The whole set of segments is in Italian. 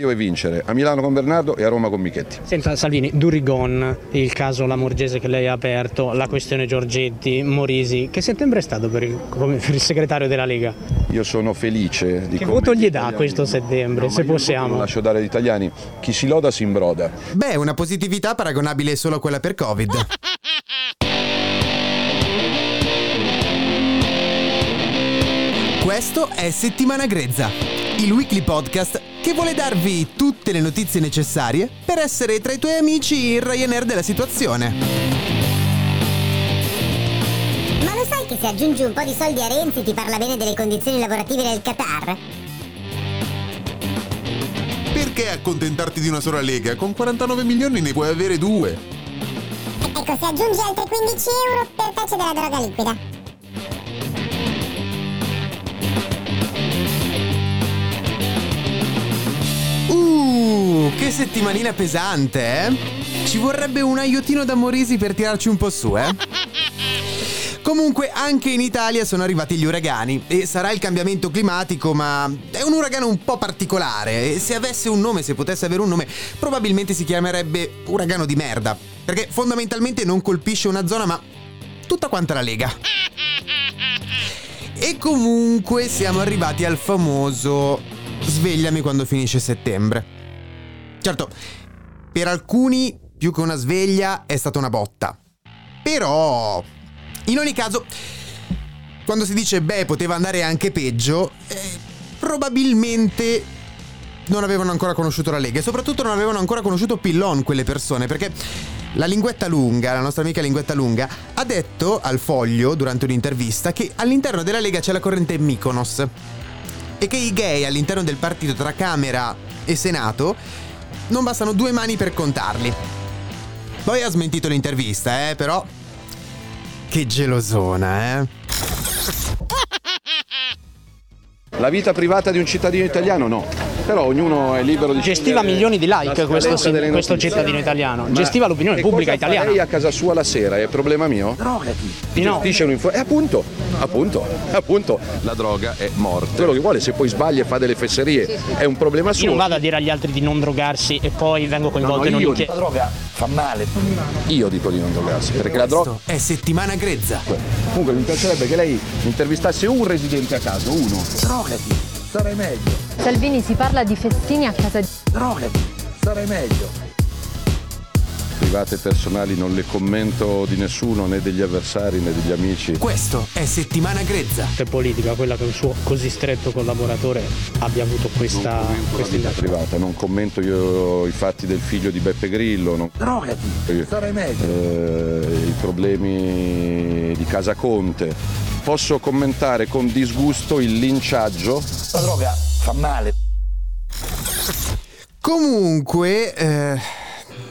Io è vincere a Milano con Bernardo e a Roma con Michetti. Senta Salvini, Durigon, il caso Lamorgese che lei ha aperto, la questione Giorgetti, Morisi, che settembre è stato per il, per il segretario della Lega? Io sono felice di Che voto gli dà questo settembre, No, se possiamo? Lascio dare agli italiani. Chi si loda si imbroda. Beh, una positività paragonabile solo a quella per Covid. Questo è Settimana Grezza, il weekly podcast che vuole darvi tutte le notizie necessarie per essere tra i tuoi amici il Ryanair della situazione. Ma lo sai che se aggiungi un po' di soldi a Renzi ti parla bene delle condizioni lavorative del Qatar? Perché accontentarti di una sola lega? Con 49 milioni ne puoi avere due. Ecco, se aggiungi altri 15 euro per te c'è della droga liquida. Che settimanina pesante, eh? Ci vorrebbe un aiutino da Morisi per tirarci un po' su, eh? Comunque anche in Italia sono arrivati gli uragani e sarà il cambiamento climatico, ma è un uragano un po' particolare e se avesse un nome, se potesse avere un nome, probabilmente si chiamerebbe uragano di merda, perché fondamentalmente non colpisce una zona ma tutta quanta la Lega. E comunque siamo arrivati al famoso svegliami quando finisce settembre. Certo, per alcuni più che una sveglia è stata una botta. Però, in ogni caso, quando si dice beh poteva andare anche peggio, eh, probabilmente non avevano ancora conosciuto la Lega e soprattutto non avevano ancora conosciuto Pillon quelle persone perché la linguetta lunga, la nostra amica linguetta lunga, ha detto al foglio durante un'intervista che all'interno della Lega c'è la corrente Mykonos e che i gay all'interno del partito tra Camera e Senato non bastano due mani per contarli. Poi ha smentito l'intervista, eh, però... Che gelosona, eh. La vita privata di un cittadino italiano no. Però ognuno è libero di Gestiva milioni di like questo, questo cittadino italiano, Ma gestiva l'opinione pubblica italiana. Lei a casa sua la sera è problema mio? Drogati. Ti No. gestisce un'info- E appunto, appunto, appunto, la droga è morte. Quello che vuole, se poi sbaglia e fa delle fesserie, è un problema suo. Io non vado a dire agli altri di non drogarsi e poi vengo coinvolto in no, io un'inchiesta. La droga fa male. Io dico di non drogarsi, perché la droga. Questo è settimana grezza. Comunque mi piacerebbe che lei intervistasse un residente a caso, uno. Drogati. Sarai meglio. Salvini si parla di festini a casa di... Drogati. Sarai meglio. Private e personali non le commento di nessuno, né degli avversari né degli amici. Questo è settimana grezza. È politica quella che un suo così stretto collaboratore abbia avuto questa, non commento la questa vita privata, non commento io i fatti del figlio di Beppe Grillo, non- Drogati. Sarai meglio. eh, i problemi di Casa Conte. Posso commentare con disgusto il linciaggio La droga fa male. Comunque, eh,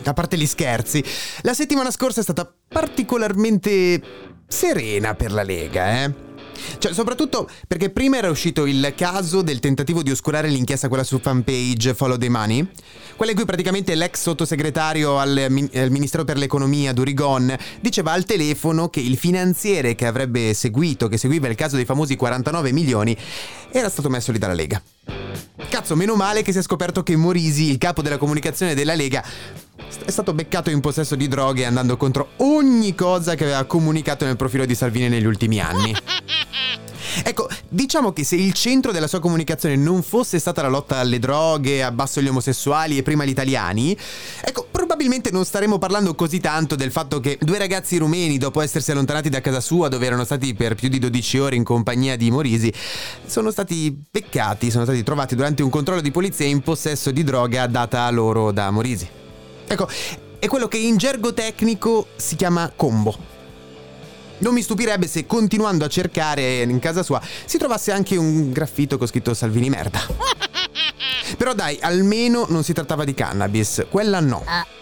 a parte gli scherzi, la settimana scorsa è stata particolarmente serena per la Lega, eh? Cioè, soprattutto perché prima era uscito il caso del tentativo di oscurare l'inchiesta quella su fanpage Follow the Money, quella in cui praticamente l'ex sottosegretario al, al Ministero per l'Economia Durigon diceva al telefono che il finanziere che avrebbe seguito, che seguiva il caso dei famosi 49 milioni, era stato messo lì dalla Lega. Cazzo, meno male che si è scoperto che Morisi, il capo della comunicazione della Lega, è stato beccato in possesso di droghe andando contro ogni cosa che aveva comunicato nel profilo di Salvini negli ultimi anni. Ecco, diciamo che se il centro della sua comunicazione non fosse stata la lotta alle droghe, abbasso gli omosessuali e prima gli italiani, ecco, probabilmente non staremmo parlando così tanto del fatto che due ragazzi rumeni, dopo essersi allontanati da casa sua, dove erano stati per più di 12 ore in compagnia di Morisi, sono stati beccati, sono stati trovati durante un controllo di polizia in possesso di droga data a loro da Morisi. Ecco, è quello che in gergo tecnico si chiama combo. Non mi stupirebbe se continuando a cercare in casa sua si trovasse anche un graffito con scritto Salvini merda. Però dai, almeno non si trattava di cannabis, quella no.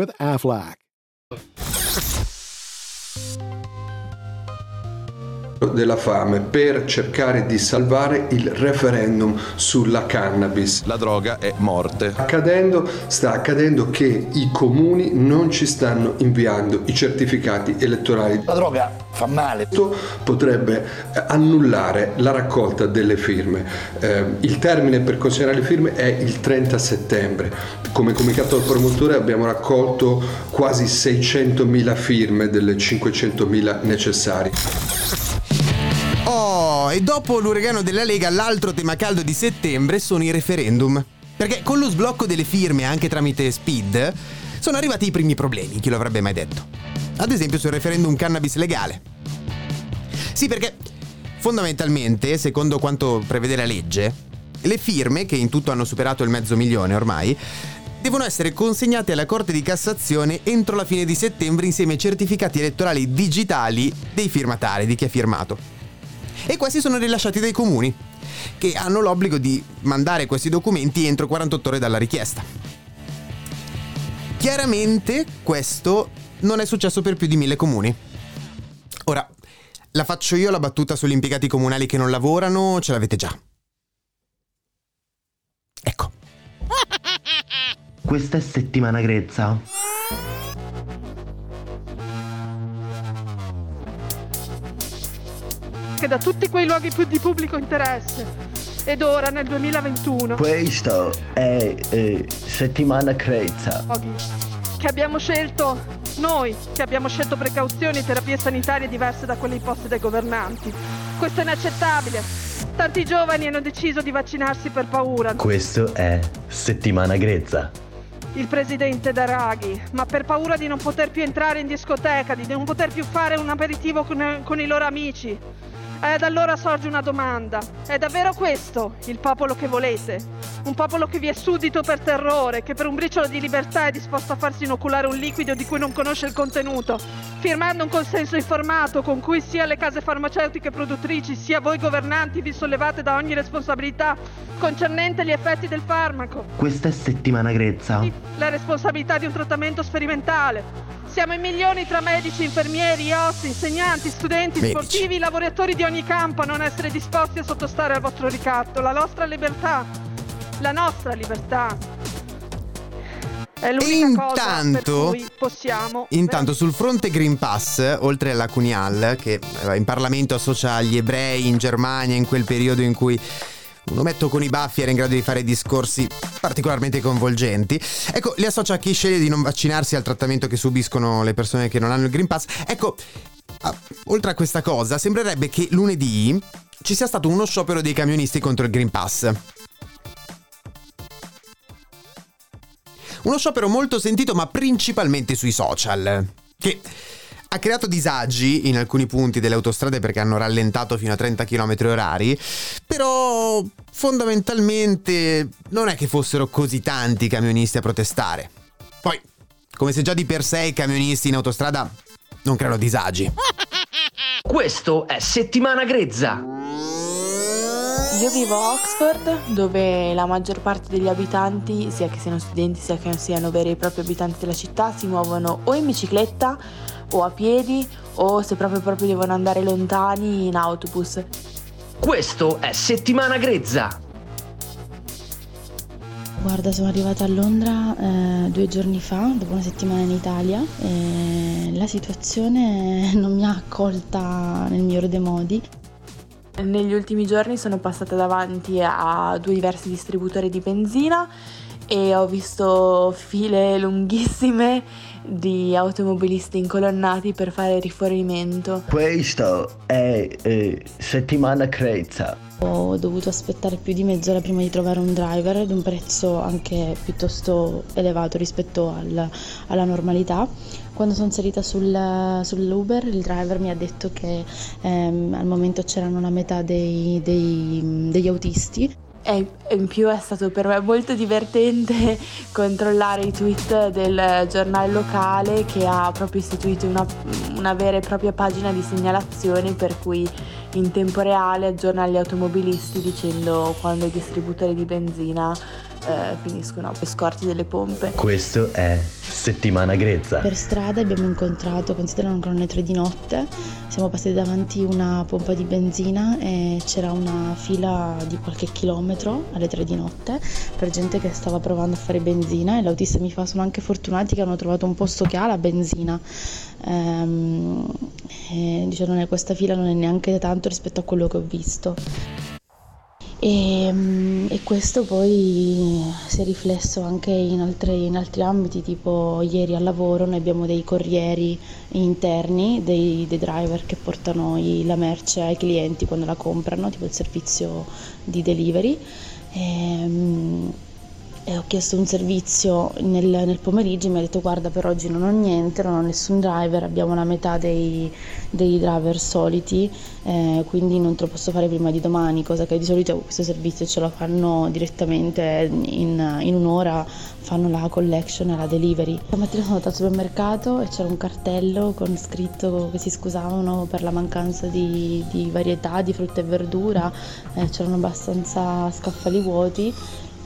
with Aflac. Della fame per cercare di salvare il referendum sulla cannabis. La droga è morte. Accadendo, sta accadendo che i comuni non ci stanno inviando i certificati elettorali. La droga fa male. Questo potrebbe eh, annullare la raccolta delle firme. Eh, il termine per consegnare le firme è il 30 settembre. Come comunicato al promotore abbiamo raccolto quasi 600.000 firme delle 500.000 necessarie. E dopo l'uragano della Lega, l'altro tema caldo di settembre sono i referendum. Perché con lo sblocco delle firme anche tramite speed sono arrivati i primi problemi, chi lo avrebbe mai detto? Ad esempio sul referendum cannabis legale. Sì, perché fondamentalmente, secondo quanto prevede la legge, le firme, che in tutto hanno superato il mezzo milione ormai, devono essere consegnate alla Corte di Cassazione entro la fine di settembre insieme ai certificati elettorali digitali dei firmatari, di chi ha firmato. E questi sono rilasciati dai comuni, che hanno l'obbligo di mandare questi documenti entro 48 ore dalla richiesta. Chiaramente questo non è successo per più di mille comuni. Ora, la faccio io la battuta sugli impiegati comunali che non lavorano, ce l'avete già. Ecco. Questa è settimana grezza. Che da tutti quei luoghi più di pubblico interesse. Ed ora, nel 2021, Questo è eh, settimana grezza. luoghi che abbiamo scelto noi, che abbiamo scelto precauzioni e terapie sanitarie diverse da quelle imposte dai governanti. Questo è inaccettabile. Tanti giovani hanno deciso di vaccinarsi per paura. Questo è settimana grezza. il presidente Draghi, ma per paura di non poter più entrare in discoteca, di non poter più fare un aperitivo con, con i loro amici. Ed allora sorge una domanda. È davvero questo il popolo che volete? Un popolo che vi è suddito per terrore, che per un briciolo di libertà è disposto a farsi inoculare un liquido di cui non conosce il contenuto, firmando un consenso informato con cui sia le case farmaceutiche produttrici sia voi governanti vi sollevate da ogni responsabilità concernente gli effetti del farmaco. Questa è settimana grezza. La responsabilità di un trattamento sperimentale. Siamo in milioni tra medici, infermieri, OS, insegnanti, studenti, Medici. sportivi, lavoratori di ogni campo a non essere disposti a sottostare al vostro ricatto. La nostra libertà, la nostra libertà è l'unica cosa per intanto- cui possiamo Intanto sul fronte Green Pass, oltre alla Cunial, che eh, in Parlamento associa gli ebrei in Germania in quel periodo in cui un ometto con i baffi era in grado di fare discorsi particolarmente coinvolgenti. Ecco, li associa a chi sceglie di non vaccinarsi al trattamento che subiscono le persone che non hanno il Green Pass. Ecco, oltre a questa cosa, sembrerebbe che lunedì ci sia stato uno sciopero dei camionisti contro il Green Pass. Uno sciopero molto sentito, ma principalmente sui social. Che ha creato disagi in alcuni punti delle autostrade perché hanno rallentato fino a 30 km orari. Però fondamentalmente non è che fossero così tanti i camionisti a protestare. Poi, come se già di per sé i camionisti in autostrada non creano disagi. Questo è Settimana Grezza. Io vivo a Oxford, dove la maggior parte degli abitanti, sia che siano studenti sia che siano veri e propri abitanti della città, si muovono o in bicicletta o a piedi o se proprio proprio devono andare lontani in autobus. Questo è Settimana Grezza. Guarda, sono arrivata a Londra eh, due giorni fa, dopo una settimana in Italia, e la situazione non mi ha accolta nel migliore dei modi. Negli ultimi giorni sono passata davanti a due diversi distributori di benzina e ho visto file lunghissime di automobilisti incolonnati per fare rifornimento. Questo è eh, settimana grezza. Ho dovuto aspettare più di mezz'ora prima di trovare un driver ad un prezzo anche piuttosto elevato rispetto al, alla normalità. Quando sono salita sul, sull'Uber il driver mi ha detto che ehm, al momento c'erano la metà dei, dei, degli autisti. E in più è stato per me molto divertente controllare i tweet del giornale locale che ha proprio istituito una, una vera e propria pagina di segnalazioni per cui in tempo reale aggiorna gli automobilisti dicendo quando i distributori di benzina eh, finiscono per scorti delle pompe. Questo è settimana grezza. Per strada abbiamo incontrato, considerano erano le tre di notte, siamo passati davanti una pompa di benzina e c'era una fila di qualche chilometro alle tre di notte per gente che stava provando a fare benzina e l'autista mi fa sono anche fortunati che hanno trovato un posto che ha la benzina. Ehm, e dice non è questa fila non è neanche tanto rispetto a quello che ho visto. E, e, questo poi si è riflesso anche in altri, in altri, ambiti, tipo ieri al lavoro noi abbiamo dei corrieri interni, dei, dei driver che portano i, la merce ai clienti quando la comprano, tipo il servizio di delivery. E, e ho chiesto un servizio nel, nel, pomeriggio e mi ha detto guarda per oggi non ho niente, non ho nessun driver, abbiamo la metà dei, dei driver soliti, eh, quindi non te lo posso fare prima di domani, cosa che di solito questo servizio ce lo fanno direttamente in, in un'ora, fanno la collection e la delivery. Stamattina sono andata al supermercato e c'era un cartello con scritto che si scusavano per la mancanza di, di varietà di frutta e verdura, eh, c'erano abbastanza scaffali vuoti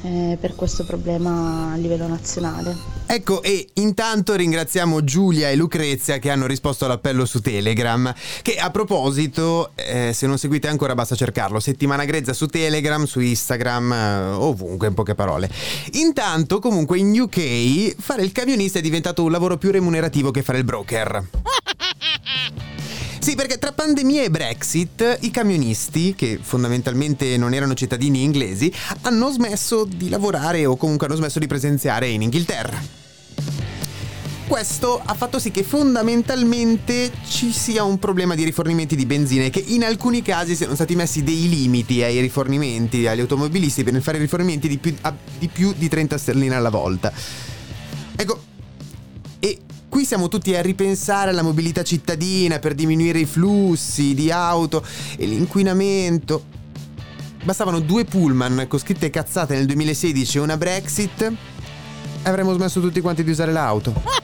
eh, per questo problema a livello nazionale. Ecco, e intanto ringraziamo Giulia e Lucrezia che hanno risposto all'appello su Telegram, che a proposito, eh, se non seguite ancora basta cercarlo, settimana grezza su Telegram, su Instagram, eh, ovunque in poche parole. Intanto comunque in UK fare il camionista è diventato un lavoro più remunerativo che fare il broker. Sì, perché tra pandemia e Brexit i camionisti, che fondamentalmente non erano cittadini inglesi, hanno smesso di lavorare o comunque hanno smesso di presenziare in Inghilterra. Questo ha fatto sì che fondamentalmente ci sia un problema di rifornimenti di benzina e che in alcuni casi siano stati messi dei limiti ai rifornimenti, agli automobilisti per fare rifornimenti di più, di più di 30 sterline alla volta. Ecco, qui siamo tutti a ripensare alla mobilità cittadina per diminuire i flussi di auto e l'inquinamento. Bastavano due pullman con scritte cazzate nel 2016 e una Brexit avremmo smesso tutti quanti di usare l'auto.